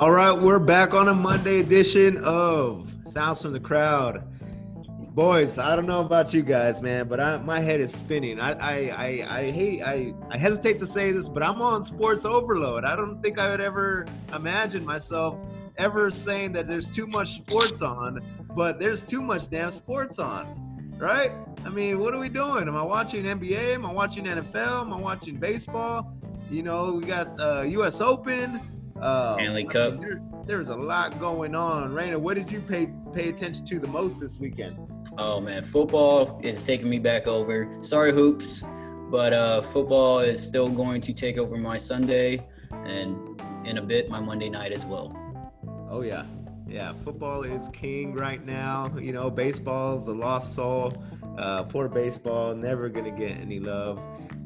All right, we're back on a Monday edition of Sounds from the Crowd. Boys, I don't know about you guys, man, but I, my head is spinning. I, I, I, I hate, I, I hesitate to say this, but I'm on sports overload. I don't think I would ever imagine myself ever saying that there's too much sports on, but there's too much damn sports on, right? I mean, what are we doing? Am I watching NBA? Am I watching NFL? Am I watching baseball? You know, we got uh, U.S. Open. Uh, Stanley Cup. mean, there- there's a lot going on. Raina, what did you pay pay attention to the most this weekend? Oh man, football is taking me back over. Sorry, hoops, but uh, football is still going to take over my Sunday, and in a bit my Monday night as well. Oh yeah, yeah. Football is king right now. You know, baseball's the lost soul. Uh, poor baseball, never gonna get any love.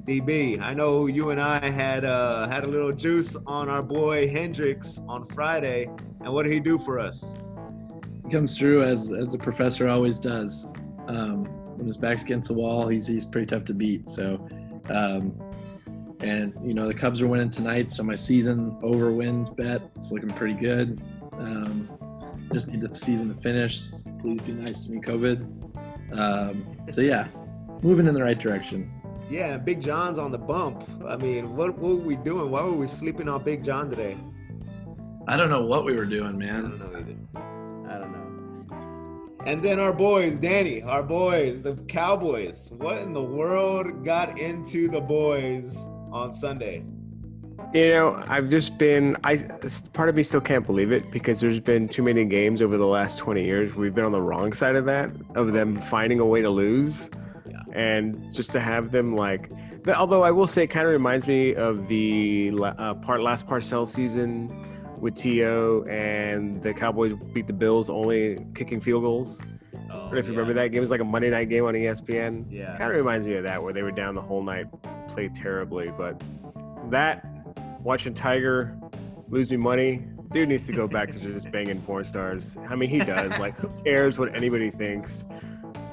DB, I know you and I had uh, had a little juice on our boy Hendricks on Friday, and what did he do for us? He comes through as as the professor always does. Um, when his back's against the wall, he's he's pretty tough to beat. So, um, and you know the Cubs are winning tonight, so my season over wins bet it's looking pretty good. Um, just need the season to finish. Please be nice to me, COVID. Um, so yeah, moving in the right direction. Yeah, Big John's on the bump. I mean, what, what were we doing? Why were we sleeping on Big John today? I don't know what we were doing, I man. don't know either. I don't know. And then our boys, Danny, our boys, the Cowboys. What in the world got into the boys on Sunday? You know, I've just been. I part of me still can't believe it because there's been too many games over the last 20 years. We've been on the wrong side of that, of them finding a way to lose, Yeah. And just to have them like. the- Although I will say, it kind of reminds me of the uh, part last Parcells season with To and the Cowboys beat the Bills only kicking field goals. I if you remember that game. It was like a Monday night game on ESPN. Yeah. Kind of reminds me of that, where they were down the whole night, played terribly. But that, watching Tiger lose me money, dude needs to go back to just banging porn stars. I mean, he does. like, who cares what anybody thinks?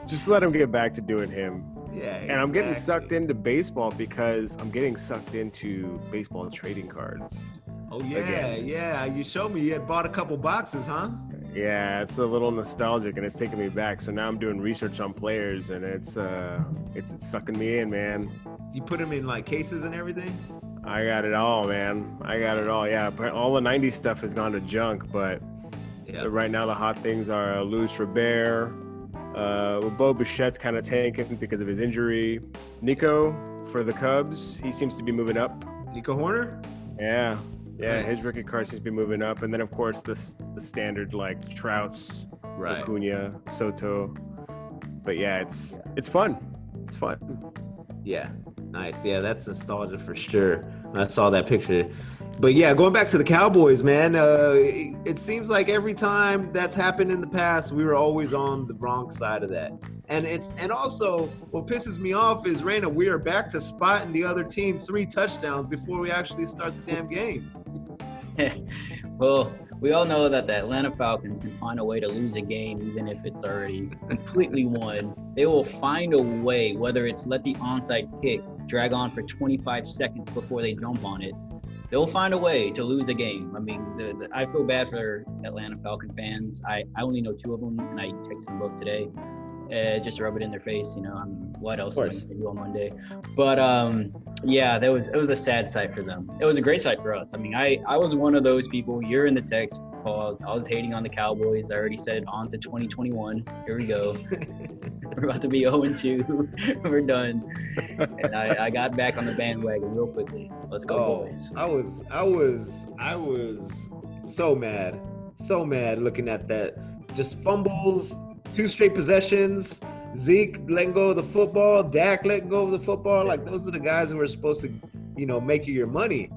Just let him get back to doing him. Yeah. And I'm getting sucked into baseball because I'm getting sucked into baseball trading cards. Oh yeah, again. yeah. You showed me you had bought a couple boxes, huh? Yeah, it's a little nostalgic and it's taking me back. So now I'm doing research on players and it's uh it's, it's sucking me in, man. You put them in like cases and everything. I got it all, man. I got it all. Yeah, but all the 90s stuff has gone to junk, but Yeah. right now the hot things are uh, Luis Robert, uh, well, Bo Bichette's kind of tanking because of his injury. Nico for the Cubs, he seems to be moving up. Nico Hoerner. Yeah, yeah, Nice. his rookie card seems to be moving up, and then of course the the standard like Trouts, Acuna, Soto. But yeah, it's it's fun. It's fun. Yeah, nice. Yeah, that's nostalgia for sure. I saw that picture. But yeah, going back to the Cowboys, man, uh, it, seems like every time that's happened in the past, we were always on the wrong side of that. And it's and also what pisses me off is Raina, we are back to spotting the other team three touchdowns before we actually start the damn game. well, we all know that the Atlanta Falcons can find a way to lose a game even if it's already completely won. They will find a way, whether it's let the onside kick drag on for 25 seconds before they jump on it. They'll find a way to lose a game. I mean, the, the, I feel bad for Atlanta Falcon fans. I, I only know two of them, and I texted them both today. Uh, just to rub it in their face, you know. I mean, what else am I gonna do on Monday? But um, yeah, that was it was a sad sight for them. It was a great sight for us. I mean, I I was one of those people. You're in the text pause. I was hating on the Cowboys. I already said on to 2021. Here we go. We're about to be 0 2. We're done. And I, I got back on the bandwagon real quickly. Let's go, Oh, boys. I was, I was, I was so mad, so mad looking at that. Just fumbles, two straight possessions. Zeke letting go of the football, Dak letting go of the football. Like those are the guys who are supposed to, you know, make you your money.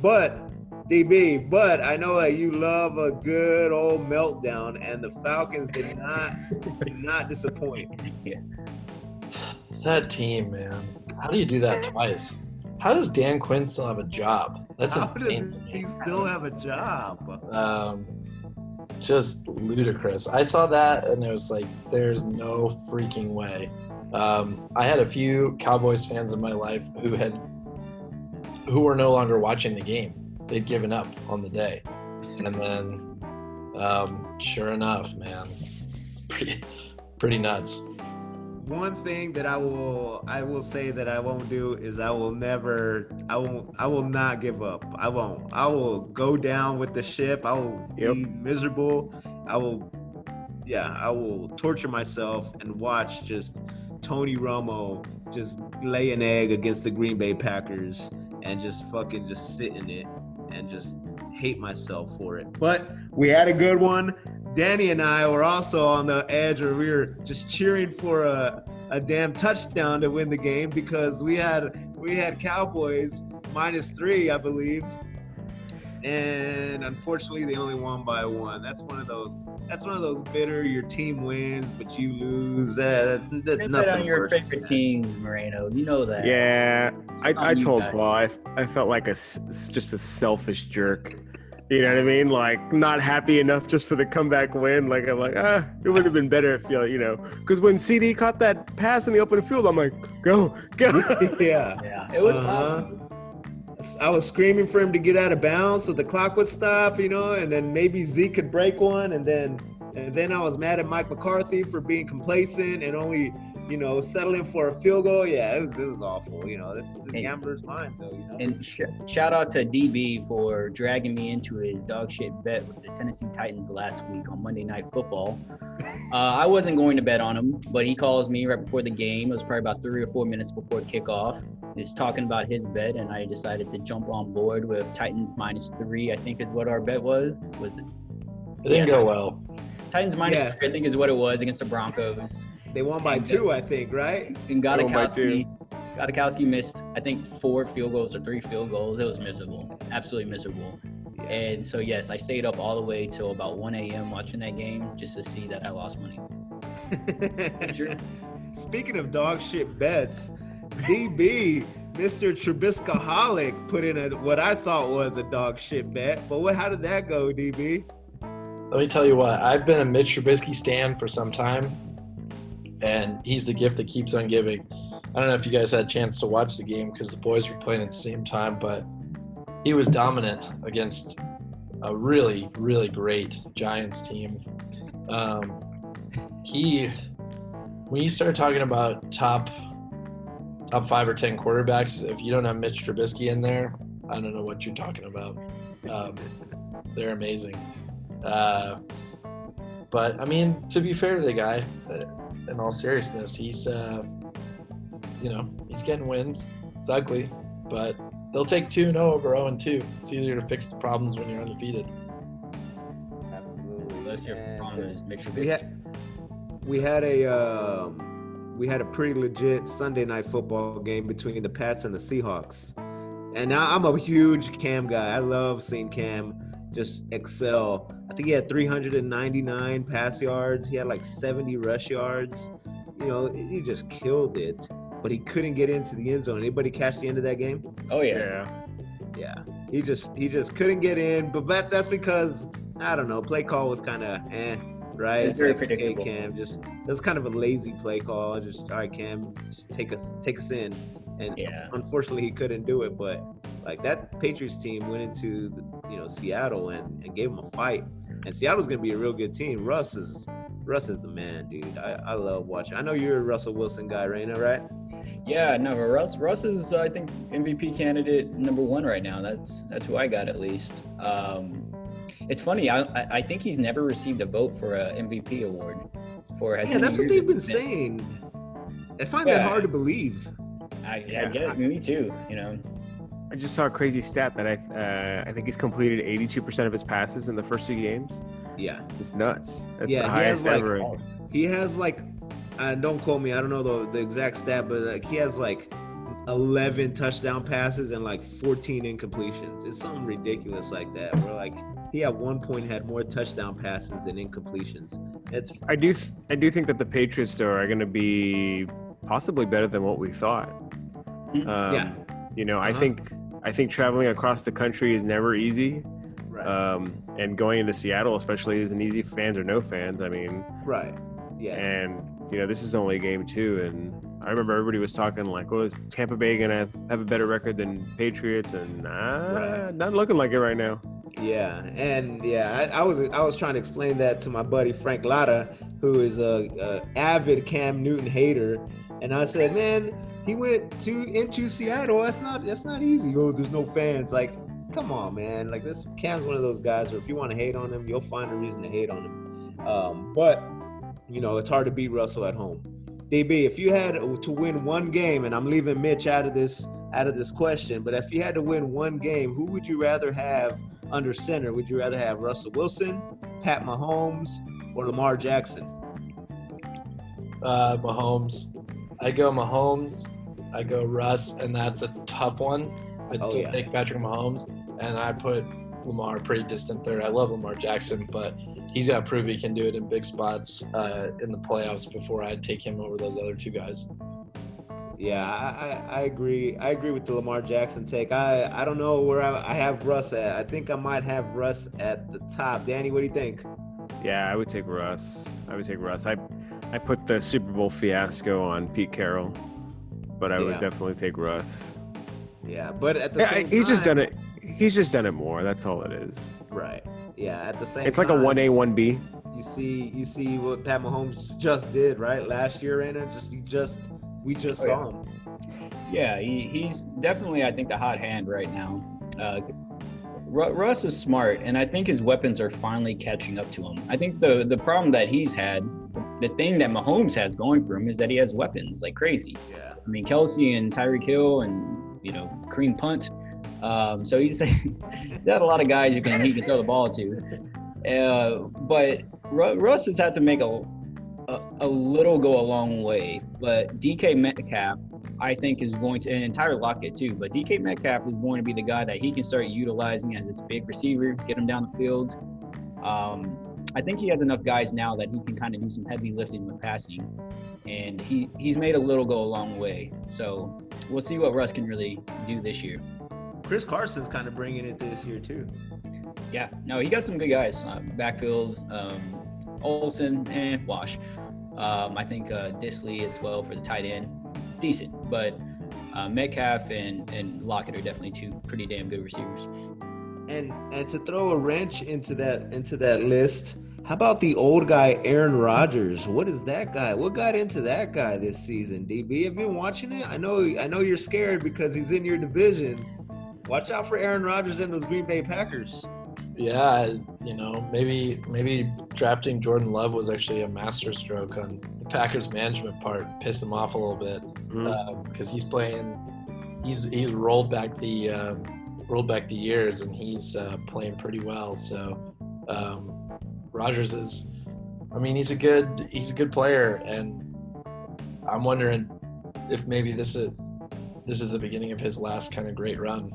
But DB, but I know that you love a good old meltdown, and the Falcons did not, did not disappoint. It's that team, man. How do you do that twice? How does Dan Quinn still have a job? That's How does he still have a job? um, just ludicrous. I saw that and it was like, there's no freaking way. Um, I had a few Cowboys fans in my life who had who were no longer watching the game. They'd given up on the day. and then, um, sure enough, man, it's pretty, pretty nuts. One thing that I will I will say that I won't do is I will never I won't I will not give up. I won't. I will go down with the ship. I will Yep. be miserable. I will yeah, I will torture myself and watch just Tony Romo just lay an egg against the Green Bay Packers and just fucking just sit in it and just hate myself for it. But we had a good one. Danny and I were also on the edge where we were just cheering for a, a damn touchdown to win the game because we had we had Cowboys minus three, I believe. And unfortunately they only won by one. That's one of those that's one of those bitter your team wins but you lose. That, that, that nothing on your worse favorite team, Moreno. You know that. Yeah, I, It's on I told guys. Paul I, I felt like a s- s- just a selfish jerk. You know what I mean? Like not happy enough just for the comeback win. Like I'm like ah, it would have been better if you you know because when CD caught that pass in the open field, I'm like go go. yeah. Yeah, it was Uh-huh. possible. I was screaming for him to get out of bounds so the clock would stop, you know, and then maybe Zeke could break one, and then and then I was mad at Mike McCarthy for being complacent and only, you know, settling for a field goal. Yeah, it was it was awful. You know, this is the Hey. gambler's mind, though. You know. And sh- shout out to DB for dragging me into his dog shit bet with the Tennessee Titans last week on Monday Night Football. Uh, I wasn't going to bet on him, but he calls me right before the game. It was probably about three or four minutes before kickoff. He's talking about his bet, and I decided to jump on board with Titans minus three. I think is what our bet was. Was it It didn't Yeah. go well. Titans minus Yeah. three? I think is what it was against the Broncos. they won by uh, two, I think, right? And They won by two. Gostkowski, Gostkowski missed, I think, four field goals or three field goals. It was miserable, absolutely miserable. And so, yes, I stayed up all the way till about 1 a.m. watching that game just to see that I lost money. Speaking of dog shit bets, DB, Mr. Trubiscaholic, put in a what I thought was a dog shit bet. But what? How did that go, DB? Let me tell you what, I've been a Mitch Trubisky stan for some time, and he's the gift that keeps on giving. I don't know if you guys had a chance to watch the game because the boys were playing at the same time, but he was dominant against a really, really great Giants team. Um, he, when you start talking about top, top five or ten quarterbacks, if you don't have Mitch Trubisky in there, I don't know what you're talking about. Um, they're amazing. Uh, but I mean, to be fair to the guy, uh, in all seriousness, he's uh, you know he's getting wins. It's ugly, but they'll take two and zero over zero and two. It's easier to fix the problems when you're undefeated. Absolutely. Unless your And problem is Mitch we had we had a um, we had a pretty legit Sunday night football game between the Pats and the Seahawks. And now I'm a huge Cam guy. I love seeing Cam just excel. I think he had 399 pass yards. He had like 70 rush yards. You know, he just killed it. But he couldn't get into the end zone. Anybody catch the end of that game? oh, yeah. yeah. Yeah, he just he just couldn't get in. But that, that's because I don't know. Play call was kind of eh, right? It's very like, predictable. Hey, Cam, just that's kind of a lazy play call. Just all right, Cam, just take us take us in. And Yeah. unfortunately, he couldn't do it. But like that Patriots team went into the, you know Seattle and, and gave them a fight. And Seattle's gonna be a real good team. Russ is Russ is the man, dude. I, I love watching. I know you're a Russell Wilson guy, Raina, right? Yeah, no, but Russ, Russ is, I think, MVP candidate number one right now. That's that's who I got at least. Um, it's funny. I, I I think he's never received a vote for a MVP award. For as Yeah, that's what they've been it's saying. I find that hard to believe. I, Yeah. I get it. Me too. You know. I just saw a crazy stat that I uh, I think he's completed 82% of his passes in the first two games. Yeah. It's nuts. That's Yeah, the he has, highest like, ever. He has like, uh, don't quote me, I don't know the, the exact stat, but like he has like 11 touchdown passes and like 14 incompletions. It's something ridiculous like that. Where like he at one point had more touchdown passes than incompletions. It's I do th- I do think that the Patriots though are going to be possibly better than what we thought. Mhm. Um, Yeah. You know, I Uh-huh. think I think traveling across the country is never easy. right. Um, and going into Seattle, especially, isn't easy. Fans or no fans. I mean, right. Yeah. and you know, this is only game two, and I remember everybody was talking like, "Oh, is Tampa Bay gonna have a better record than Patriots?" And uh, Right. not looking like it right now. Yeah, and yeah, I, I, was I was trying to explain that to my buddy Frank Lara, who is a, a, avid Cam Newton hater, and I said, man, he went to into Seattle. That's not that's not easy. Oh, there's no fans. Like, come on, man. Like this Cam's one of those guys where if you want to hate on him, you'll find a reason to hate on him. Um, but you know, it's hard to beat Russell at home. DB, if you had to win one game, and I'm leaving Mitch out of this out of this question, but if you had to win one game, who would you rather have under center? Would you rather have Russell Wilson, Pat Mahomes, or Lamar Jackson? Uh, Mahomes. I go Mahomes. I go Russ, and that's a tough one. I'd oh, still yeah. take Patrick Mahomes, and I put Lamar pretty distant third. I love Lamar Jackson, but he's got to prove he can do it in big spots uh, in the playoffs before I'd take him over those other two guys. Yeah, I, I, agree. I agree with the Lamar Jackson take. I, I don't know where I, I have Russ at. I think I might have Russ at the top. Danny, what do you think? Yeah, I would take Russ. I would take Russ. I I put the Super Bowl fiasco on Pete Carroll, but I yeah. would definitely take Russ. Yeah, but at the yeah, same he's time, just done it. He's just done it more. That's all it is. Right. Yeah. At the same. It's like a one A one B. You see, you see what Pat Mahomes just did, right? Last year, Raina, just you just we just oh, saw yeah. him. Yeah, he, he's definitely, I think, the hot hand right now. Uh, Russ is smart, and I think his weapons are finally catching up to him. I think the the problem that he's had, the thing that Mahomes has going for him, is that he has weapons like crazy. Yeah. I mean, Kelce and Tyreek Hill, and you know, Kareem Punt. Um, so he's he's had a lot of guys you can he can throw the ball to. Uh, but Russ has had to make a a, a, little go a long way. But DK Metcalf, I think, is going to, an Tyler Lockett too, but DK Metcalf is going to be the guy that he can start utilizing as his big receiver, get him down the field. Um, I think he has enough guys now that he can kind of do some heavy lifting with passing, and he he's made a little go a long way. So we'll see what Russ can really do this year. Chris Carson's kind of bringing it this year too. Yeah, no, he got some good guys. Uh, backfield, um, and eh, wash. Um, I think uh, Dissly as well for the tight end, decent. But uh, Metcalf and, and Lockett are definitely two pretty damn good receivers. And and to throw a wrench into that into that list, how about the old guy Aaron Rodgers? What is that guy? What got into that guy this season? DB, have you been watching it? I know I know you're scared because he's in your division. Watch out for Aaron Rodgers and those Green Bay Packers yeah, you know, maybe maybe drafting Jordan Love was actually a masterstroke on the Packers management part, piss him off a little bit because mm-hmm. um, he's playing, he's he's rolled back the um, rolled back the years and he's uh, playing pretty well. So um, Rodgers is, I mean, he's a good he's a good player, and I'm wondering if maybe this is this is the beginning of his last kind of great run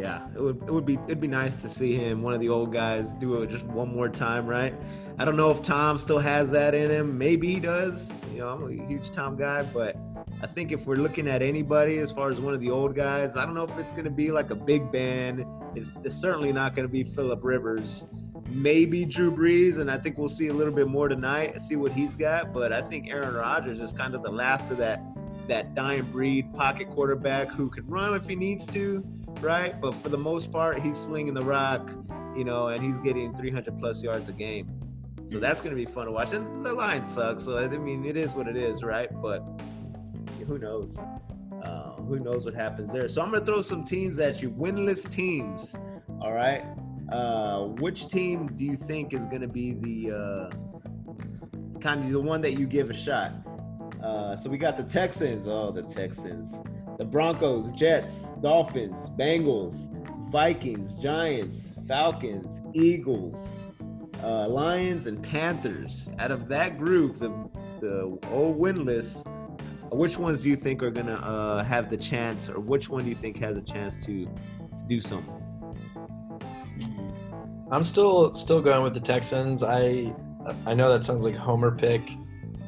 yeah, it would it would be it'd be nice to see him, one of the old guys, do it just one more time, right? I don't know if Tom still has that in him. Maybe he does. You know, I'm a huge Tom guy, but I think if we're looking at anybody as far as one of the old guys, I don't know if it's going to be like a big band. It's, it's certainly not going to be Philip Rivers. Maybe Drew Brees, and I think we'll see a little bit more tonight. See what he's got, but I think Aaron Rodgers is kind of the last of that that dying breed pocket quarterback who can run if he needs to, right? But for the most part, he's slinging the rock, you know, and he's getting 300 plus yards a game. So that's going to be fun to watch. And the line sucks. So, I mean, it is what it is, right? But who knows? Uh, who knows what happens there? So I'm going to throw some teams at you winless teams. All right. Uh, which team do you think is going to be the uh, kind of the one that you give a shot? Uh, so we got the Texans. Oh, the Texans the Broncos, Jets, Dolphins, Bengals, Vikings, Giants, Falcons, Eagles, uh, Lions, and Panthers. Out of that group, the the old winless, which ones do you think are gonna uh, have the chance, or which one do you think has a chance to, to do something? I'm still still going with the Texans. I I know that sounds like homer pick,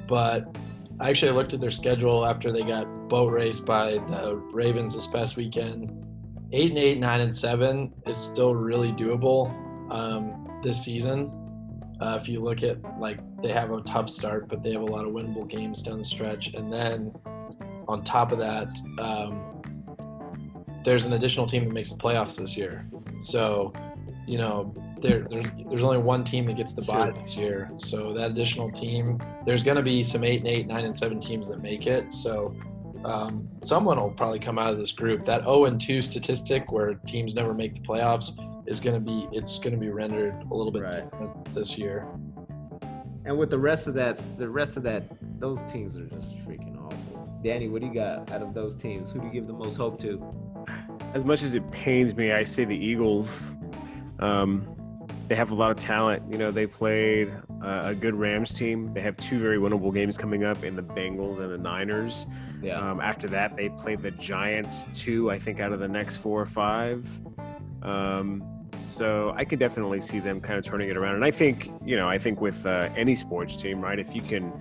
but I actually looked at their schedule after they got boat raced by the Ravens this past weekend. Eight and eight, nine and seven is still really doable um, this season. Uh, if you look at like they have a tough start, but they have a lot of winnable games down the stretch, and then on top of that, um, there's an additional team that makes the playoffs this year. So, you know, there, there there's only one team that gets the bye Sure. this year. So that additional team, there's going to be some eight and eight, nine and seven teams that make it. So um, someone will probably come out of this group. That 0 and 2 statistic where teams never make the playoffs is going to be it's going to be rendered a little bit Right. different this year. And with the rest of that, the rest of that, those teams are just freaking awful. Danny, what do you got out of those teams? Who do you give the most hope to? As much as it pains me, I say the Eagles. Um, they have a lot of talent. You know, they played uh, a good Rams team. They have two very winnable games coming up in the Bengals and the Niners. Yeah. Um, after that, they played the Giants two, I think, out of the next four or five. Um, so I could definitely see them kind of turning it around. And I think, you know, I think with uh, any sports team, right, if you can,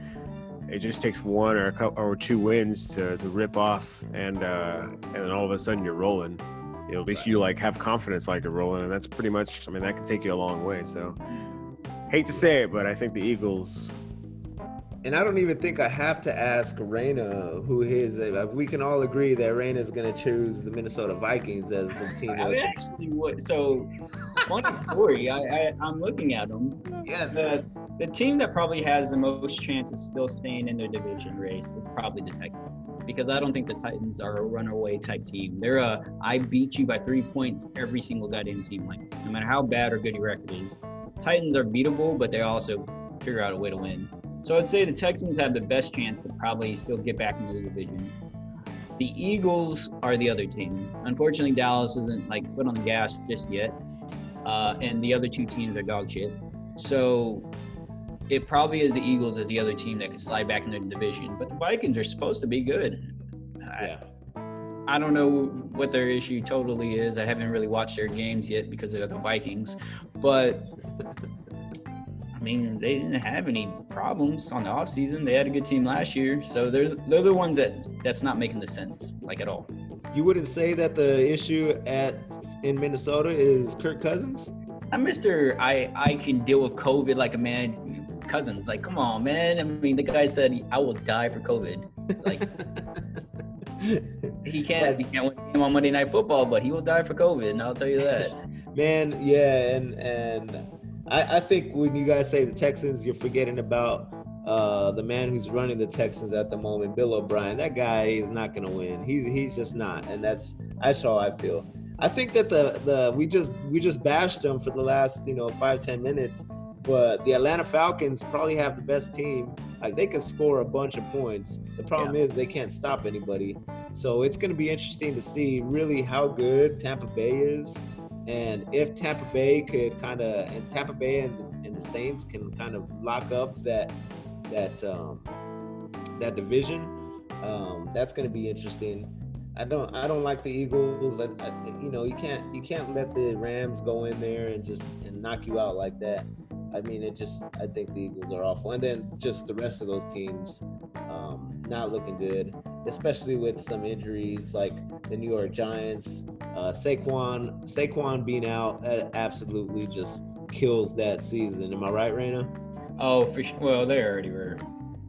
it just takes one or a couple or two wins to, to rip off, and uh, and then all of a sudden you're rolling. You know, at least you like have confidence like you're rolling, and that's pretty much. I mean, that can take you a long way. So, hate to say it, but I think the Eagles And I don't even think I have to ask Raina who his. Uh, we can all agree that Raina is going to choose the Minnesota Vikings as the team. I of- mean, actually, what? So, funny story. I, I I'm looking at them. yes. The the team that probably has the most chance of still staying in their division race is probably the Texans because I don't think the Titans are a runaway type team. They're a I beat you by three points every single goddamn team. Like no matter how bad or good your record is, Titans are beatable, but they also figure out a way to win. So I'd say the Texans have the best chance to probably still get back into the division. The Eagles are the other team. Unfortunately, Dallas isn't like foot on the gas just yet, uh, and the other two teams are dog shit. So it probably is the Eagles as the other team that could slide back in the division. But the Vikings are supposed to be good. I, Yeah. I don't know what their issue totally is. I haven't really watched their games yet because they're the Vikings. But I mean, they didn't have any problems on the offseason. They had a good team last year. So they're they're the ones that that's not making the sense like at all. You wouldn't say that the issue at in Minnesota is Kirk Cousins? Uh, I'm Mr. I I can deal with COVID like a man. Cousins, like, come on, man. I mean, the guy said I will die for COVID. Like, he can't he can't win on Monday Night Football, but he will die for COVID, and I'll tell you that. Man, yeah, and and I, I think when you guys say the Texans, you're forgetting about uh, the man who's running the Texans at the moment, Bill O'Brien. That guy is not going to win. He's he's just not, and that's that's how I feel. I think that the the we just we just bashed them for the last you know five ten minutes, but the Atlanta Falcons probably have the best team. Like they can score a bunch of points. The problem is they can't stop anybody. So it's going to be interesting to see really how good Tampa Bay is and if Tampa Bay could kind of, and Tampa Bay and, and the Saints can kind of lock up that that um, that division, um, that's going to be interesting. I don't I don't like the Eagles. I, I, you know you can't you can't let the Rams go in there and just and knock you out like that. I mean it just I think the Eagles are awful, and then just the rest of those teams um, not looking good, especially with some injuries like the New York Giants. Uh, Saquon Saquon being out uh, absolutely just kills that season. Am I right, Raina? Oh, for sure. Well, they already were.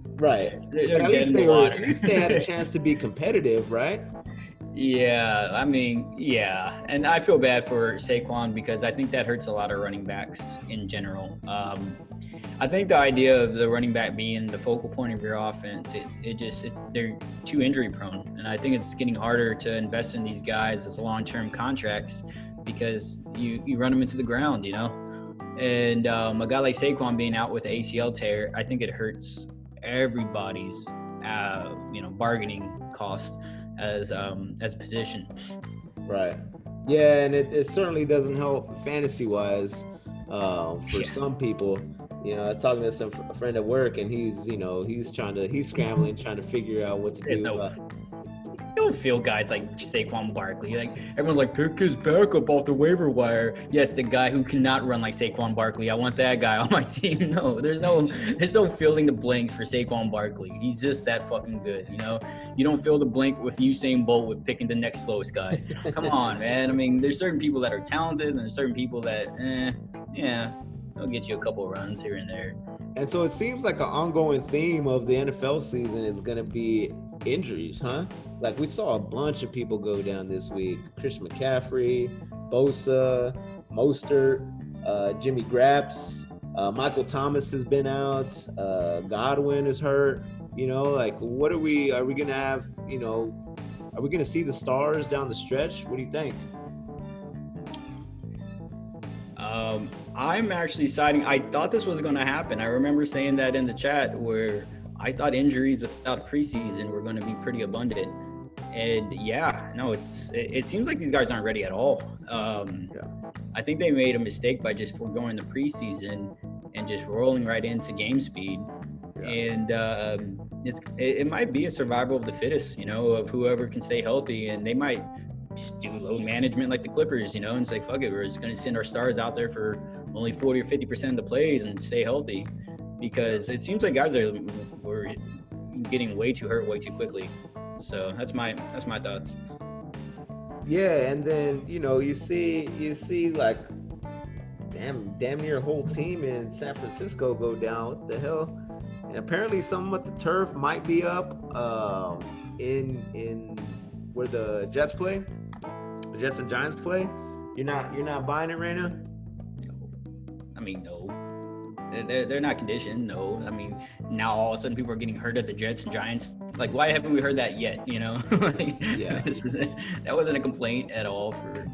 Right. They're, they're at least they the were. At least they had a chance to be competitive, right? Yeah, I mean, yeah, and I feel bad for Saquon because I think that hurts a lot of running backs in general. Um, I think the idea of the running back being the focal point of your offense, it, it just it's they're too injury prone, and I think it's getting harder to invest in these guys as long term contracts because you you run them into the ground, you know. And um, a guy like Saquon being out with ACL tear, I think it hurts everybody's uh, you know bargaining cost as um as a position. Right. Yeah, and it, it certainly doesn't help fantasy wise uh, for Yeah. some people. You know, I was talking to some fr- friend at work, and he's you know he's trying to he's scrambling, trying to figure out what to There's do. no- Uh, don't feel guys like Saquon Barkley. Like everyone's like, pick his backup off the waiver wire. Yes, the guy who cannot run like Saquon Barkley. I want that guy on my team. No, there's no there's no filling the blanks for Saquon Barkley. He's just that fucking good. You know, you don't fill the blank with Usain Bolt with picking the next slowest guy. Come on, man. I mean, there's certain people that are talented, and there's certain people that, eh, yeah, they'll get you a couple runs here and there. And so it seems like an ongoing theme of the NFL season is going to be injuries, huh? Like we saw a bunch of people go down this week. Chris McCaffrey, Bosa, Mostert, uh, Jimmy Graps, uh, Michael Thomas has been out. Uh, Godwin is hurt. You know, like what are we? Are we gonna have? You know, are we gonna see the stars down the stretch? What do you think? Um, I'm actually siding. I thought this was going to happen. I remember saying that in the chat where I thought injuries without preseason were going to be pretty abundant. And yeah, no, it's it, it seems like these guys aren't ready at all. Um, Yeah. I think they made a mistake by just foregoing the preseason and just rolling right into game speed. Yeah. And um, it's it, it might be a survival of the fittest, you know, of whoever can stay healthy, and they might just do load management like the Clippers, you know, and say, fuck it, we're just going to send our stars out there for only 40 or 50% of the plays and stay healthy. Because it seems like guys are were getting way too hurt way too quickly. So that's my that's my thoughts. Yeah, and then you know you see you see like damn damn near whole team in San Francisco go down. What the hell? And apparently some with the turf might be up um, in in where the Jets play, the Jets and Giants play. You're not you're not buying it, Raina? I mean, no. They're- They're, they're not conditioned. No. I mean, now all of a sudden people are getting hurt at the Jets and Giants. Like, why haven't we heard that yet? You know? Like, Yeah. this is- that wasn't a complaint at all for.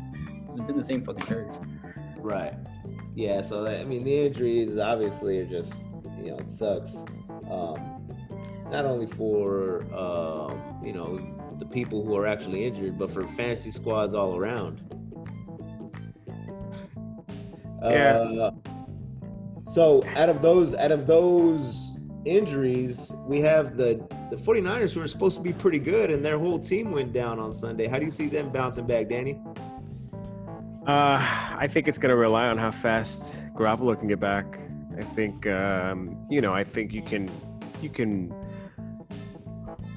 It's been the same fucking turf. Right. Yeah. So that, I mean, the injuries obviously are just you know it sucks. Um, not only for um, you know the people who are actually injured, but for fantasy squads all around. Yeah. Uh, so out of those out of those injuries, we have the the 49ers who are supposed to be pretty good and their whole team went down on Sunday. How do you see them bouncing back, Danny? Uh, I think it's going to rely on how fast Garoppolo can get back. I think, um, you know, I think you can, you can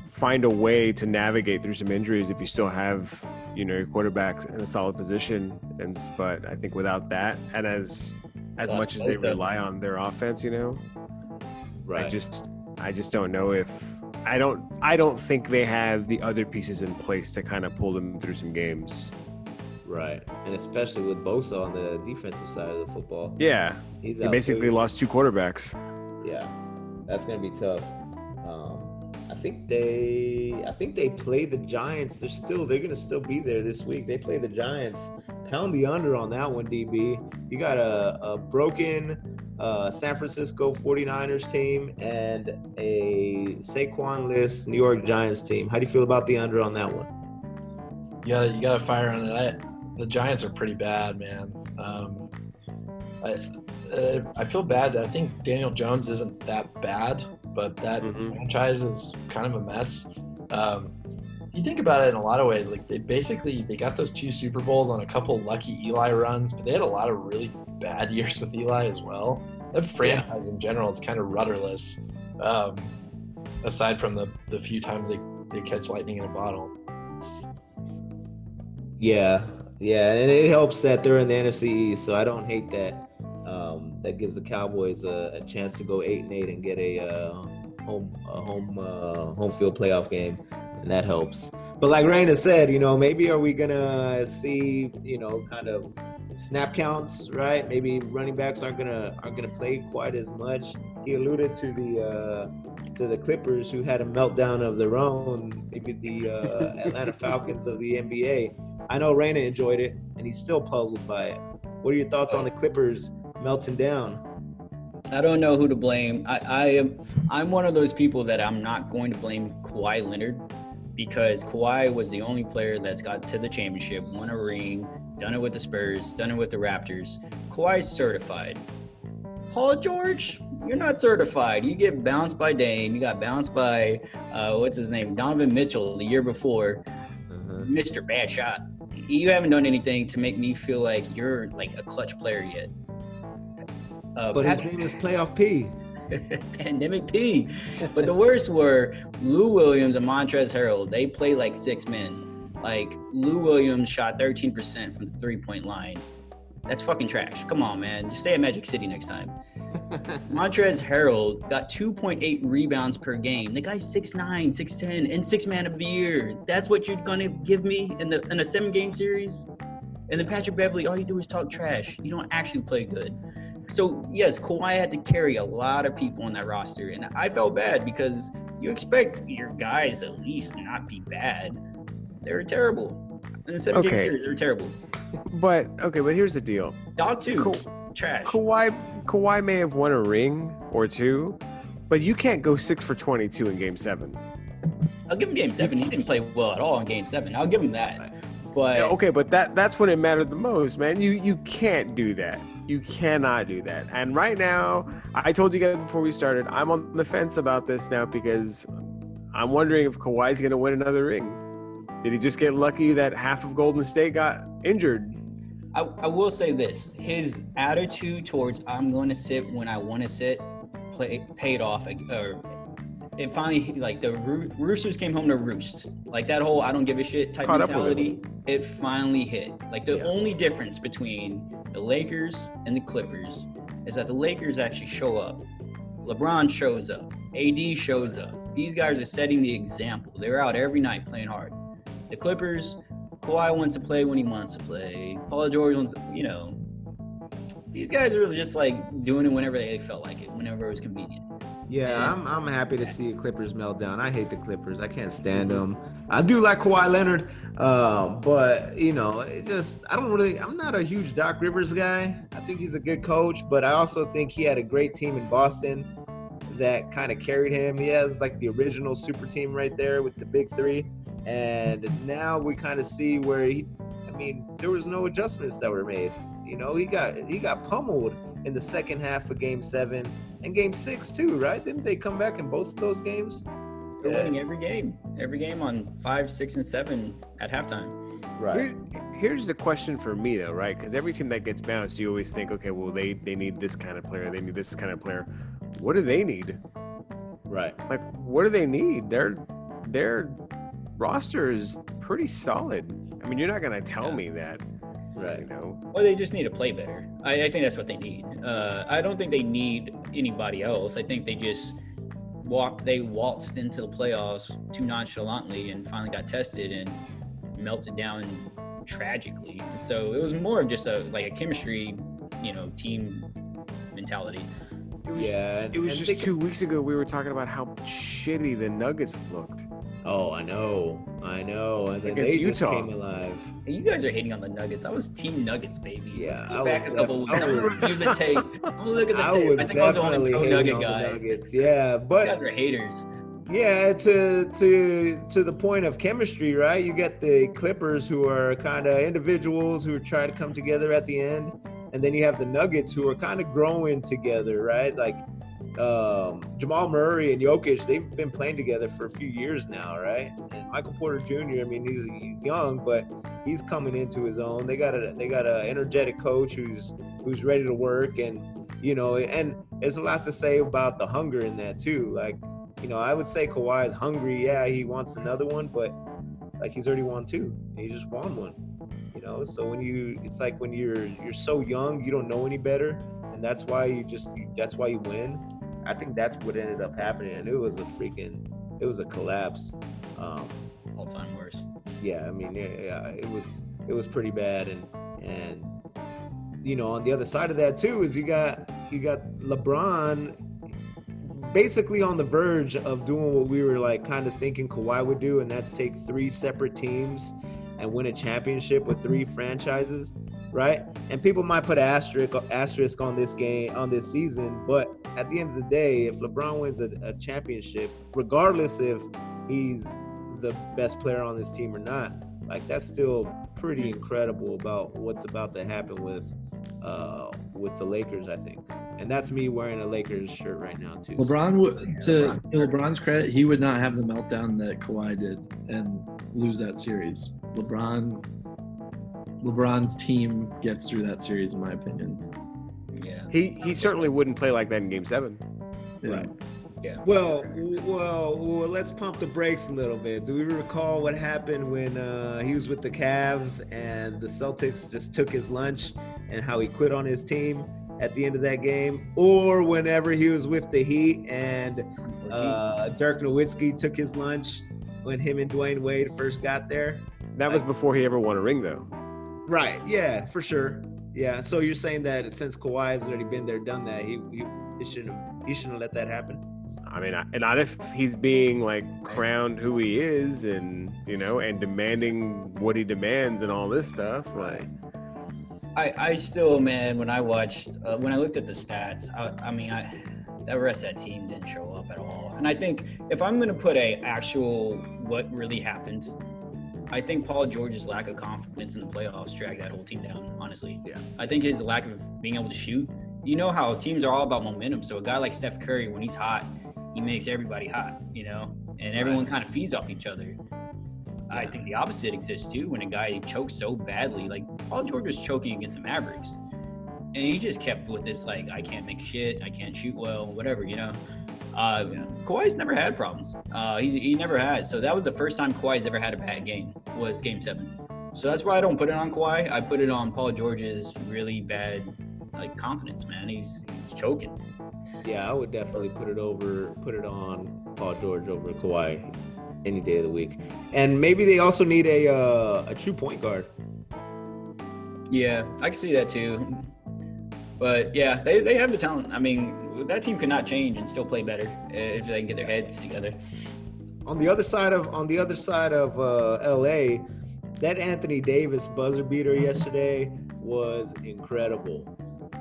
find a way to navigate through some injuries if you still have, you know, your quarterbacks in a solid position. And but I think without that, and as as much as they rely on their offense, you know, Right. I just, I just don't know if I don't, I don't think they have the other pieces in place to kind of pull them through some games. Right, and especially with Bosa on the defensive side of the football, Yeah, he's out basically lost two quarterbacks. Yeah, that's gonna be tough. I think they, I think they play the Giants. They're still, they're gonna still be there this week. They play the Giants. Pound the under on that one, DB. You got a, a broken uh, San Francisco 49ers team and a Saquon-less New York Giants team. How do you feel about the under on that one? You gotta you gotta fire on it. I, the Giants are pretty bad, man. Um, I uh, I feel bad. I think Daniel Jones isn't that bad, but that Mhm. franchise is kind of a mess. Um, you think about it in a lot of ways. Like they basically they got those two Super Bowls on a couple lucky Eli runs, but they had a lot of really bad years with Eli as well. That franchise in general is kind of rudderless. Um, aside from the the few times they, they catch lightning in a bottle. Yeah, yeah, and it helps that they're in the NFC East, so I don't hate that. That gives the Cowboys a, a chance to go eight and eight and get a uh, home a home uh, home field playoff game, and that helps. But like Raina said, you know, maybe are we gonna see, you know, kind of snap counts, right? Maybe running backs aren't gonna aren't gonna play quite as much. He alluded to the uh, to the Clippers who had a meltdown of their own. Maybe the uh, Atlanta Falcons of the NBA. I know Raina enjoyed it, and he's still puzzled by it. What are your thoughts on the Clippers melting down? I don't know who to blame. I, I am I'm one of those people that I'm not going to blame Kawhi Leonard because Kawhi was the only player that's got to the championship, won a ring, done it with the Spurs, done it with the Raptors. Kawhi's certified. Paul George, you're not certified. You get bounced by Dame. You got bounced by uh, what's his name, Donovan Mitchell the year before. Mr. Bad Shot. You haven't done anything to make me feel like you're like a clutch player yet. Uh, But his name is Playoff P. Pandemic P. But the worst were Lou Williams and Montrezl Harrell. They play like six men. Like Lou Williams shot 13% from the three point line. That's fucking trash. Come on, man. Just stay at Magic City next time. Montrezl Harrell got 2.8 rebounds per game. The guy's 6'9, 6'10, and six man of the year. That's what you're gonna give me in the in a seven game series? And then Patrick Beverley, all you do is talk trash. You don't actually play good. So yes, Kawhi had to carry a lot of people on that roster, and I felt bad because you expect your guys at least not be bad. They were terrible. In the seven Okay. game they were terrible. But okay, but here's the deal. Dog two, Ka- trash. Kawhi Kawhi may have won a ring or two, but you can't go six for twenty two in game seven. I'll give him game seven. He didn't play well at all in game seven. I'll give him that. But Yeah, okay, but that that's when it mattered the most, man. You you can't do that. You cannot do that. And right now, I told you guys before we started, I'm on the fence about this now because I'm wondering if Kawhi's gonna win another ring. Did he just get lucky that half of Golden State got injured? I, I will say this: his attitude towards "I'm going to sit when I want to sit" play, paid off. Or it finally like the Roo- Roosters came home to roost. Like that whole "I don't give a shit" type Caught mentality. It finally hit. Like the Yeah. only difference between the Lakers and the Clippers is that the Lakers actually show up. LeBron shows up. AD shows up. These guys are setting the example. They're out every night playing hard. The Clippers, Kawhi wants to play when he wants to play. Paul George wants, you know. These guys are just like doing it whenever they felt like it, whenever it was convenient. Yeah. I'm, I'm happy to see the Clippers meltdown. I hate the Clippers. I can't stand them. I do like Kawhi Leonard, uh, but you know, it just I don't really. I'm not a huge Doc Rivers guy. I think he's a good coach, but I also think he had a great team in Boston that kind of carried him. He has like the original super team right there with the big three, and now we kind of see where he. I mean, there was no adjustments that were made. You know, he got he got pummeled in the second half of Game Seven and Game Six too, right? Didn't they come back in both of those games? They're Yeah. winning every game, every game on five, six, and seven at halftime. Right. Here- here's the question for me though, right? Because every team that gets bounced, you always think, okay, well they they need this kind of player, they need this kind of player. What do they need? Right. Like, what do they need? Their their roster is pretty solid. I mean, you're not gonna tell Yeah. me that, you Right. know. Well, they just need to play better. I, I think that's what they need. Uh, I don't think they need anybody else. I think they just walked. They waltzed into the playoffs too nonchalantly and finally got tested and melted down tragically. And so it was more of just a like a chemistry, you know, team mentality. It was, Yeah. It was just two weeks ago we were talking about how shitty the Nuggets looked. Oh, I know. I know. And then Against they just Utah. came alive. Hey, you guys are hating on the Nuggets. I was Team Nuggets, baby. Yeah, Let's I back was a couple def- weeks. I I'm gonna was- review the tape. I'm gonna look at the I tape. was I think I was the definitely only pro hating Nugget on guy. Nuggets. Yeah, You but guys are haters. Yeah, to to to the point of chemistry, right? You get the Clippers who are kind of individuals who are trying to come together at the end, and then you have the Nuggets who are kind of growing together, right? Like um, Jamal Murray and Jokic, they've been playing together for a few years now, right? And Michael Porter Jr. I mean, he's, he's young, but he's coming into his own. They got a they got an energetic coach who's who's ready to work, and you know, and there's a lot to say about the hunger in that too. Like you know, I would say Kawhi is hungry. Yeah, he wants another one, but like he's already won two. He just won one. You know, so when you, it's like when you're you're so young, you don't know any better, and that's why you just that's why you win. I think that's what ended up happening, and it was a freaking, it was a collapse. Um, All time worst. yeah, I mean, yeah, yeah, it was it was pretty bad, and and you know, on the other side of that too is you got you got LeBron basically on the verge of doing what we were like kind of thinking Kawhi would do, and that's take three separate teams and win a championship with three franchises, right? And people might put an asterisk asterisk on this game on this season, but at the end of the day, if LeBron wins a, a championship, regardless if he's the best player on this team or not, like that's still pretty incredible about what's about to happen with uh with the Lakers, I think. And that's me wearing a Lakers shirt right now too. LeBron, would to to LeBron's credit, he would not have the meltdown that Kawhi did and lose that series. LeBron, LeBron's team gets through that series, in my opinion. Yeah. He he certainly wouldn't play like that in Game Seven. Yeah. Yeah. Well, well, well, let's pump the brakes a little bit. Do we recall what happened when uh, he was with the Cavs and the Celtics just took his lunch and how he quit on his team at the end of that game, or whenever he was with the Heat and uh, Dirk Nowitzki took his lunch when him and Dwyane Wade first got there. That was before he ever won a ring, though. Right. Yeah, for sure. Yeah. So you're saying that since Kawhi has already been there, done that, he he, he shouldn't have, he shouldn't have let that happen. I mean, I- and not if he's being like crowned who he is, and you know, and demanding what he demands and all this stuff. Like, I, I still, man, when I watched, uh, when I looked at the stats, I, I mean, I, that rest of that team didn't show up at all. And I think if I'm going to put a actual what really happened, I think Paul George's lack of confidence in the playoffs dragged that whole team down. Honestly, Yeah. I think his lack of being able to shoot. You know how teams are all about momentum. So a guy like Steph Curry, when he's hot, he makes everybody hot. You know, and everyone kind of feeds off each other. I think the opposite exists too. When a guy chokes so badly, like Paul George was choking against the Mavericks, and he just kept with this like, I can't make shit, I can't shoot well, whatever, you know. Uh, Kawhi's never had problems. Uh, he, he never has. So that was the first time Kawhi's ever had a bad game. Was Game Seven. So that's why I don't put it on Kawhi. I put it on Paul George's really bad like confidence, man. He's he's choking. Yeah, I would definitely put it over, put it on Paul George over Kawhi any day of the week. And maybe they also need a uh, a true point guard. Yeah, I can see that too. But yeah, they, they have the talent. I mean, that team could not change and still play better if they can get their heads together. On the other side of on the other side of uh, L.A., that Anthony Davis buzzer beater yesterday was incredible.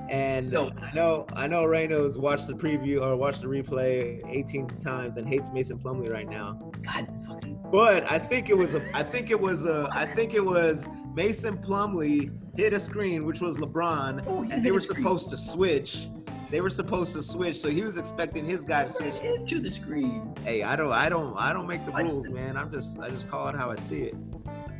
And No. I know I know Reyno's watched the preview or watched the replay 18 times and hates Mason Plumlee right now. God fucking But I think it was a I think it was a I think it was Mason Plumlee hit a screen, which was LeBron, Oh, and they were supposed to switch. They were supposed to switch, so he was expecting his guy to switch. to the screen. Hey, I don't I don't I don't make the rules, man. I'm just I just call it how I see it.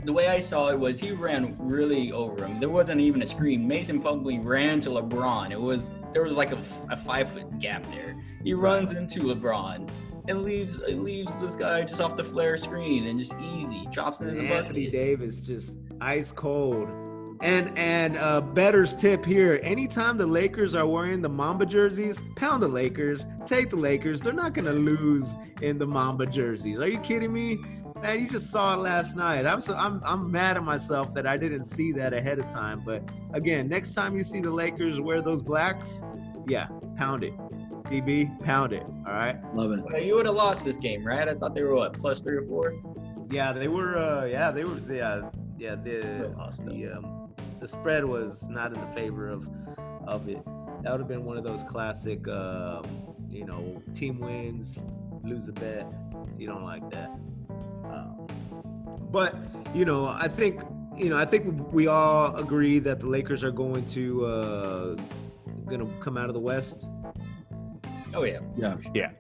The way I saw it was he ran really over him. There wasn't even a screen. Mason Plumlee ran to LeBron. It was there was like a, a five foot gap there. He runs into LeBron and leaves leaves this guy just off the flare screen and just easy drops it in the Anthony bucket. Davis just ice cold. And and uh better's tip here. Anytime the Lakers are wearing the Mamba jerseys, pound the Lakers. Take the Lakers. They're not gonna lose in the Mamba jerseys. Are you kidding me? Man, you just saw it last night. I'm so I'm I'm mad at myself that I didn't see that ahead of time. But again, next time you see the Lakers wear those blacks, yeah, pound it. DB, pound it. All right. Love it. Well, you would have lost this game, right? I thought they were what plus three or four. Yeah, they were. Uh, yeah, they were. Yeah, yeah. The lost, the um, the spread was not in the favor of of it. That would have been one of those classic, um, you know, team wins, lose the bet. You don't like that. Um, but you know, I think you know, I think we all agree that the Lakers are going to uh, going to come out of the West. Oh yeah. Yeah. yeah.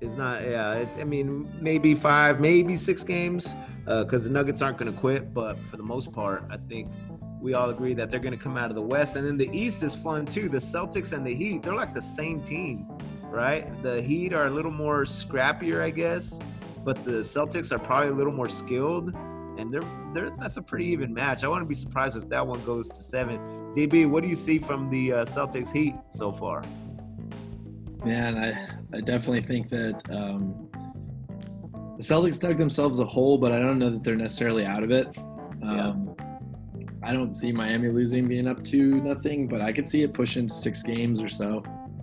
It's not. Yeah. It, I mean, maybe five, maybe six games, because the Nuggets aren't going to quit. But for the most part, I think we all agree that they're going to come out of the West. And then the East is fun too. The Celtics and the Heat, they're like the same team, right? The Heat are a little more scrappier, I guess, but the Celtics are probably a little more skilled. And they're, they're that's a pretty even match. I wouldn't be surprised if that one goes to seven. DB, what do you see from the uh, Celtics Heat so far? Man, I, I definitely think that um, the Celtics dug themselves a hole, but I don't know that they're necessarily out of it. Um, I don't see Miami losing being up to nothing, but I could see it pushing six games or so.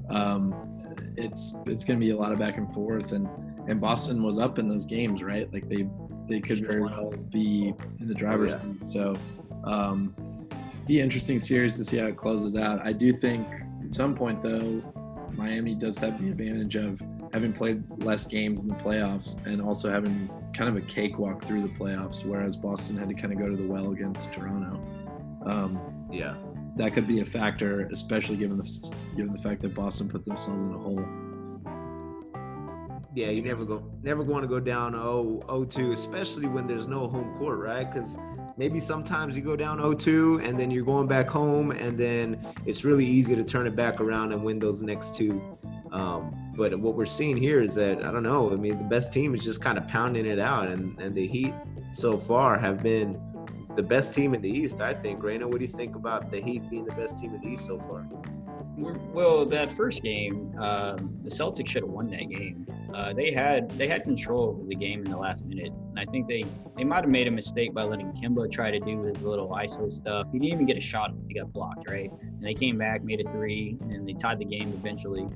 Um, it's it's going to be a lot of back and forth, and and Boston was up in those games, right? Like they they could very well be in the driver's yeah. seat. So, um, be interesting series to see how it closes out. I do think at some point though, Miami does have the advantage of having played less games in the playoffs and also having kind of a cakewalk through the playoffs, whereas Boston had to kind of go to the well against Toronto. Um, Yeah. that could be a factor, especially given the given the fact that Boston put themselves in a hole. Yeah, you never go never want to go down 0 0-2, especially when there's no home court, right? Because maybe sometimes you go down 0-2 and then you're going back home, and then it's really easy to turn it back around and win those next two. Um, but what we're seeing here is that I don't know. I mean, the best team is just kind of pounding it out, and and the Heat so far have been the best team in the East. I think. Raina, what do you think about the Heat being the best team in the East so far? Well, that first game, um, the Celtics should have won that game. Uh, they had they had control over the game in the last minute, and I think they they might have made a mistake by letting Kemba try to do his little ISO stuff. He didn't even get a shot; he got blocked, right? And they came back, made a three, and they tied the game eventually.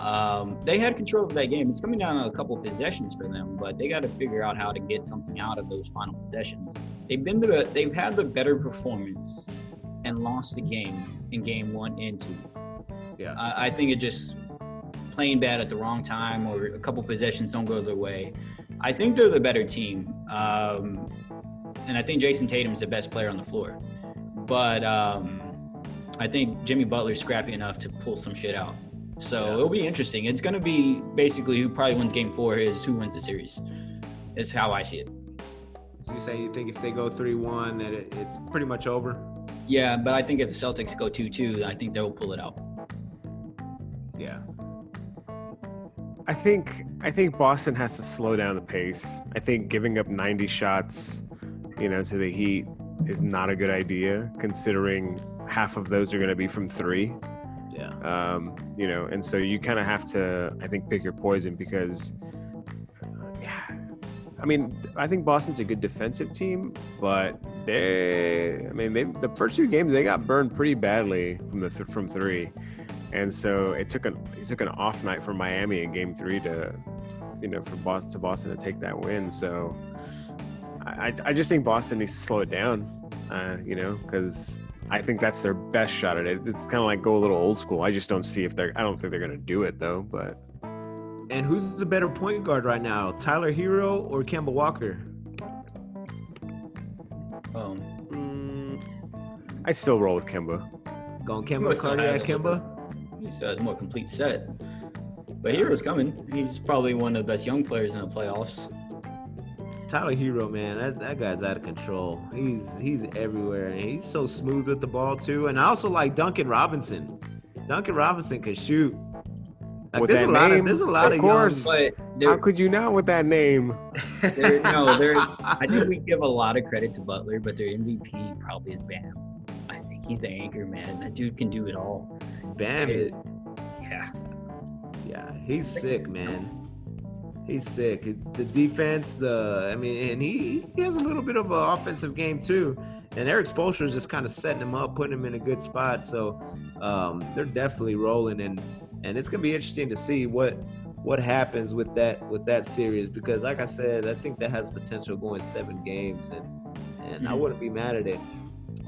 Um, they had control of that game. It's coming down to a couple possessions for them, but they got to figure out how to get something out of those final possessions. They've been the they've had the better performance and lost the game in game one and two. Yeah. I, I think it just playing bad at the wrong time or a couple possessions don't go their way. I think they're the better team, um, and I think Jayson Tatum's the best player on the floor. But um, I think Jimmy Butler's scrappy enough to pull some shit out. So Yeah. it'll be interesting. It's going to be basically who probably wins game four is who wins the series. Is how I see it. So you say you think if they go three one that it, it's pretty much over? Yeah, but I think if the Celtics go 2 2, I think they'll pull it out. Yeah. I think I think Boston has to slow down the pace. I think giving up 90 shots, you know, to the Heat is not a good idea, considering half of those are going to be from three. Um, you know, and so you kind of have to, I think, pick your poison because, uh, I mean, I think Boston's a good defensive team, but they, I mean, they, the first two games they got burned pretty badly from the th- from three, and so it took an it took an off night for Miami in Game Three to, you know, for Boston to Boston to take that win. So, I I- I just think Boston needs to slow it down, uh, you know, because I think that's their best shot at it. It's kind of like go a little old school. I just don't see if they're. I don't think they're gonna do it though. But And who's the better point guard right now, Tyler Herro or Kemba Walker? Um, Mm, I still roll with Kemba. going Kemba, What's the cardiac? Kemba. he still has a more complete set. But Herro's coming. He's probably one of the best young players in the playoffs. Tyler Herro, man, that, that guy's out of control. He's he's everywhere, and he's so smooth with the ball too. And I also like Duncan Robinson. Duncan Robinson can shoot. Like, With there's that a lot name, of there's a lot of of, course. young. But How could you not with that name? there, no, there. I think we give a lot of credit to Butler, but their MVP probably is Bam. I think he's the anchor man. That dude can do it all. Bam, it, Yeah. yeah, he's sick, man. He's sick. The defense, the I mean, and he he has a little bit of an offensive game too. And Erik Spoelstra is just kind of setting him up, putting him in a good spot. So um, they're definitely rolling, and and it's gonna be interesting to see what what happens with that with that series because, like I said, I think that has potential going seven games, and and I Mhm. wouldn't be mad at it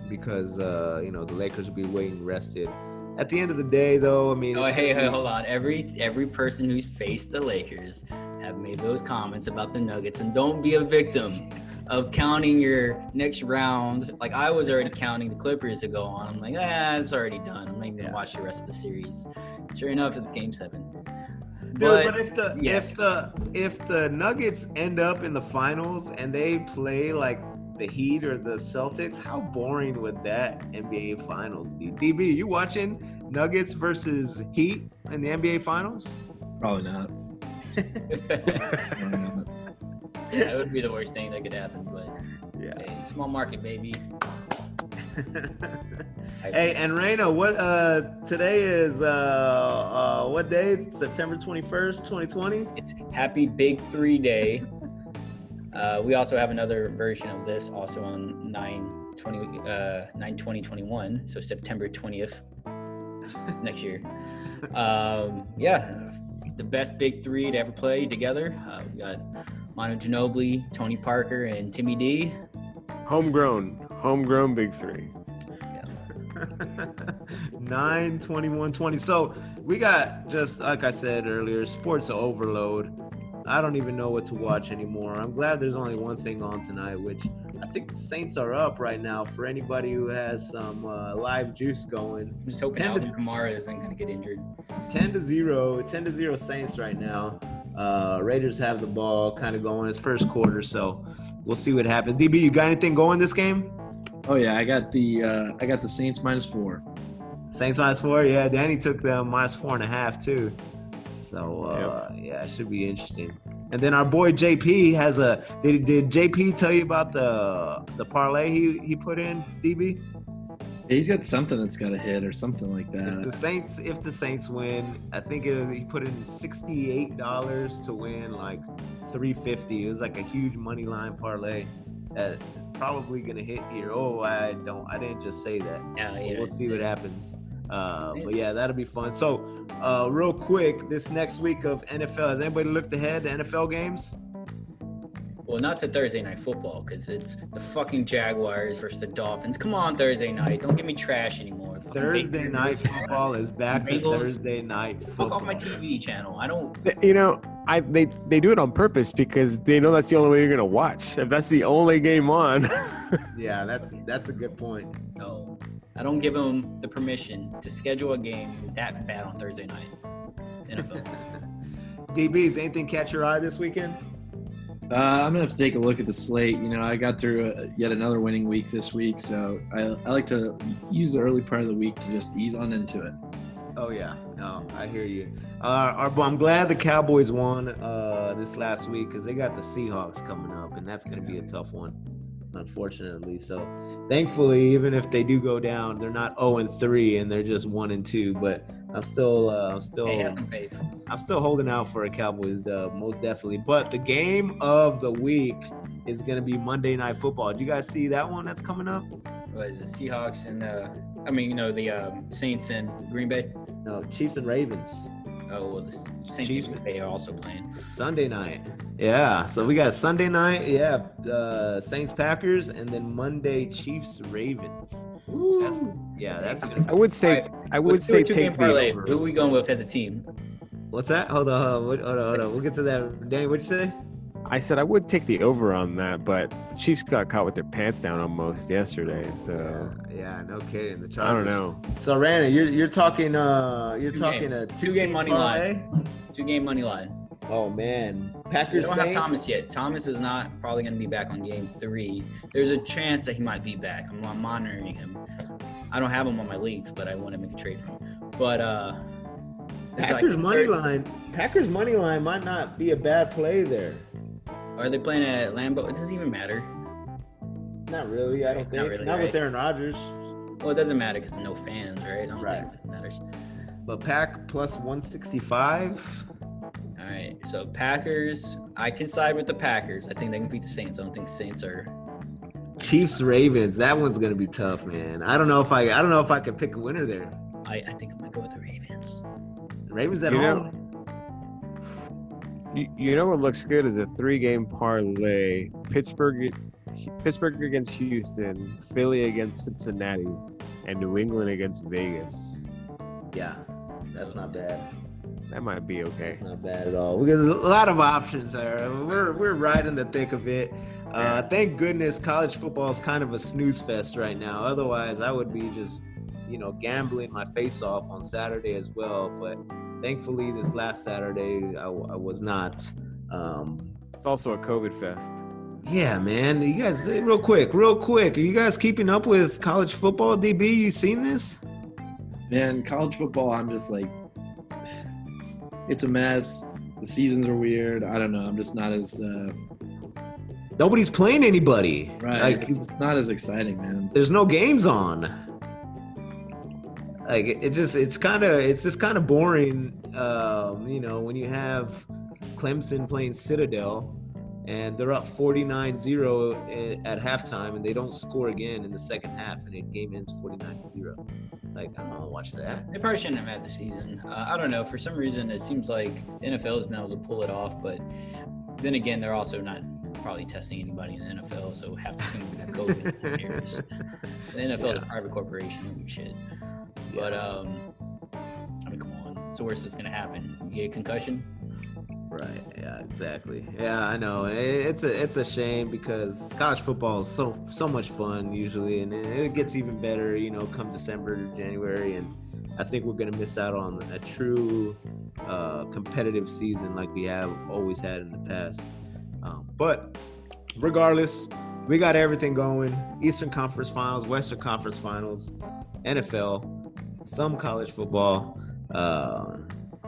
because uh, you know the Lakers will be waiting rested. At the end of the day, though, I mean, Oh, hey, hey, hold on. Every every person who's faced the Lakers have made those comments about the Nuggets, and don't be a victim of counting your next round. Like I was already counting the Clippers to go on. I'm like, ah, it's already done. I'm not even gonna watch the rest of the series. Sure enough, it's Game Seven. Dude, But, but, if the yes. if the if the Nuggets end up in the finals and they play like the Heat or the Celtics, how boring would that NBA Finals be? DB, you watching Nuggets versus Heat in the NBA Finals? Probably not. Probably not. that would be the worst thing that could happen. But Yeah. hey, small market, baby. hey, and Reina, what uh today is uh uh what day? September twenty first, twenty twenty. It's Happy Big Three Day. Uh, we also have another version of this also on 9 20, uh, 9 20 21, so September 20th next year. Um, yeah, the best big three to ever play together. Uh, we got Manu Ginobili, Tony Parker, and Timmy D. Homegrown, homegrown big three. 9 21 20 so we got just like i said earlier sports overload i don't even know what to watch anymore i'm glad there's only one thing on tonight which i think the saints are up right now for anybody who has some uh, live juice going I'm just hoping Ten to- Alvin Kamara isn't going to get injured. 10 to 0 10 to 0 saints right now uh raiders have the ball kind of going it's first quarter so we'll see what happens db you got anything going this game Oh yeah, I got the uh, I got the Saints minus four. Saints minus four. Yeah, Danny took the minus four and a half too. So uh, yeah, it should be interesting. And then our boy JP has a. Did, did JP tell you about the the parlay he he put in DB? Yeah, he's got something that's got a hit or something like If the that. Saints, if the Saints win, I think it was, he put in sixty eight dollars to win like three fifty. It was like a huge money line parlay that is probably gonna hit here. Oh, I don't, I didn't just say that. Yeah, you we'll see what happens. Uh, but yeah, that'll be fun. So, uh, real quick, this next week of NFL, has anybody looked ahead to NFL games? Well, not to Thursday night football because it's the fucking Jaguars versus the Dolphins. Come on, Thursday night. Don't give me trash anymore. Fucking Thursday Bengals- night football is back to Bengals. Thursday night football. Fuck off my TV channel. I don't. You know, I they they do it on purpose because they know that's the only way you're gonna watch. If that's the only game on, Yeah, that's that's a good point. No, I don't give them the permission to schedule a game that bad on Thursday night. NFL. DBs, anything catch your eye this weekend? Uh, I'm gonna have to take a look at the slate. You know, I got through uh yet another winning week this week, so I, I like to use the early part of the week to just ease on into it. Oh yeah, no, I hear you. Uh, our, I'm glad the Cowboys won uh, this last week because they got the Seahawks coming up, and that's going to be a tough one, unfortunately. So, thankfully, even if they do go down, they're not 0 and 3, and they're just 1 and 2. But I'm still, uh, I'm still, Hey, have some faith. I'm still holding out for a Cowboys dub, most definitely. But the game of the week is going to be Monday Night Football. Do you guys see that one that's coming up? What is it? Seahawks and uh, I mean, you know, the um, Saints and Green Bay. No, Chiefs and Ravens. Oh, well, the Saints Chiefs. and Green Bay are also playing. Sunday night. Yeah. So we got Sunday night. Yeah. Uh, Saints Packers and then Monday Chiefs Ravens. That's, yeah, that's gonna I would say I would Let's say take parlay. the Who are we going with as a team? What's that? Hold on, hold on, hold on, hold on. We'll get to that. Danny, what'd you say? I said I would take the over on that, but the Chiefs got caught with their pants down almost yesterday, so Yeah, no kidding. The Chargers. I don't know. So Rana, you're you're talking uh you're Two talking game. a two Two game money parlay? line. Two game money line. Oh man. We Packers don't Saints. have Thomas yet. Thomas is not probably going to be back on game three. There's a chance that he might be back. I'm, I'm monitoring him. I don't have him on my leagues, but I want to make a trade for him. But uh, there's like Packers money line. Packers money line might not be a bad play there. Are they playing at Lambeau? It doesn't even matter. Not really, I don't Not think. Not, really, with right? Aaron Rodgers. Well, it doesn't matter because no fans, right? I don't Right. think it matters. But Pack plus 165. All right. So Packers, I can side with the Packers. I think they can beat the Saints. I don't think Saints are. Chiefs Ravens. That one's gonna be tough, man. I don't know if I I don't know if I could pick a winner there. I, I think I might go with the Ravens. Ravens at You know- home. You, you know what looks good is a three-game parlay: Pittsburgh, Pittsburgh against Houston, Philly against Cincinnati, and New England against Vegas. Yeah, that's not bad. That might be okay. That's not bad at all. We got a lot of options there. We're we're right in the thick of it. Uh, thank goodness college football is kind of a snooze fest right now. Otherwise, I would be just, you know, gambling my face off on Saturday as well. But thankfully, this last Saturday, I, I was not. Um, It's also a COVID fest. yeah, man. You guys, real quick, real quick. Are you guys keeping up with college football? DB, you seen this? Man, college football, I'm just like, it's a mess. The seasons are weird. I don't know. I'm just not as uh, Nobody's playing anybody. right. Like, it's just not as exciting, man. there's no games on. Like it, it just it's kind of it's just kind of boring. Um, you know, when you have Clemson playing Citadel and they're up 49-0 at halftime and they don't score again in the second half and the game ends 49-0. Like I don't want to watch that. They probably shouldn't have had the season. Uh, I don't know. For some reason, it seems like the NFL has been able to pull it off, but then again, they're also not probably testing anybody in the NFL, so half the team have COVID. The NFL is a private corporation. Who gives a shit? But um, I mean, come on. What's the worst that's gonna happen? You get a concussion? Right. Yeah. Exactly. Yeah. I know. It's a it's a shame because college football is so so much fun usually, and it, it gets even better. You know, come December, January, and I think we're gonna miss out on a true uh, competitive season like we have always had in the past. Um, but regardless, we got everything going: Eastern Conference Finals, Western Conference Finals, NFL, some college football. Uh,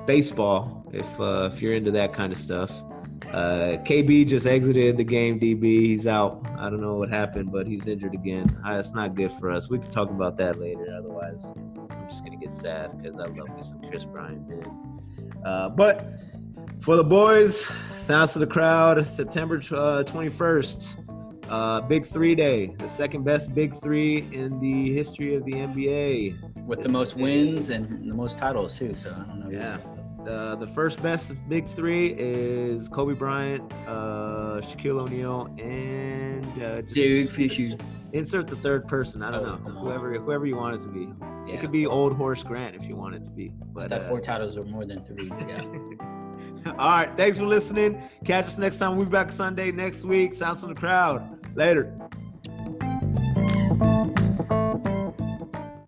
baseball if uh, if you're into that kind of stuff. Uh, KB just exited the game. DB, he's out. I don't know what happened, but he's injured again. Uh, it's not good for us. We can talk about that later. Otherwise, I'm just gonna get sad because I love me some Kris Bryant, man. Uh, but for the boys, sounds to the crowd. September uh, 21st. Uh, big three day, the second best big three in the history of the NBA. With the most wins and the most titles too. So I don't know. Yeah. Uh, the first best big three is Kobe Bryant, uh, Shaquille O'Neal, and uh, just Derek Fisher. insert the third person. I don't Oh, know, whoever whoever you want it to be. Yeah. It could be Old Horace Grant if you want it to be. But that uh, four titles are more than three. Yeah. all right, thanks for listening. Catch us next time. We'll be back Sunday next week. Sounds from the crowd. Later.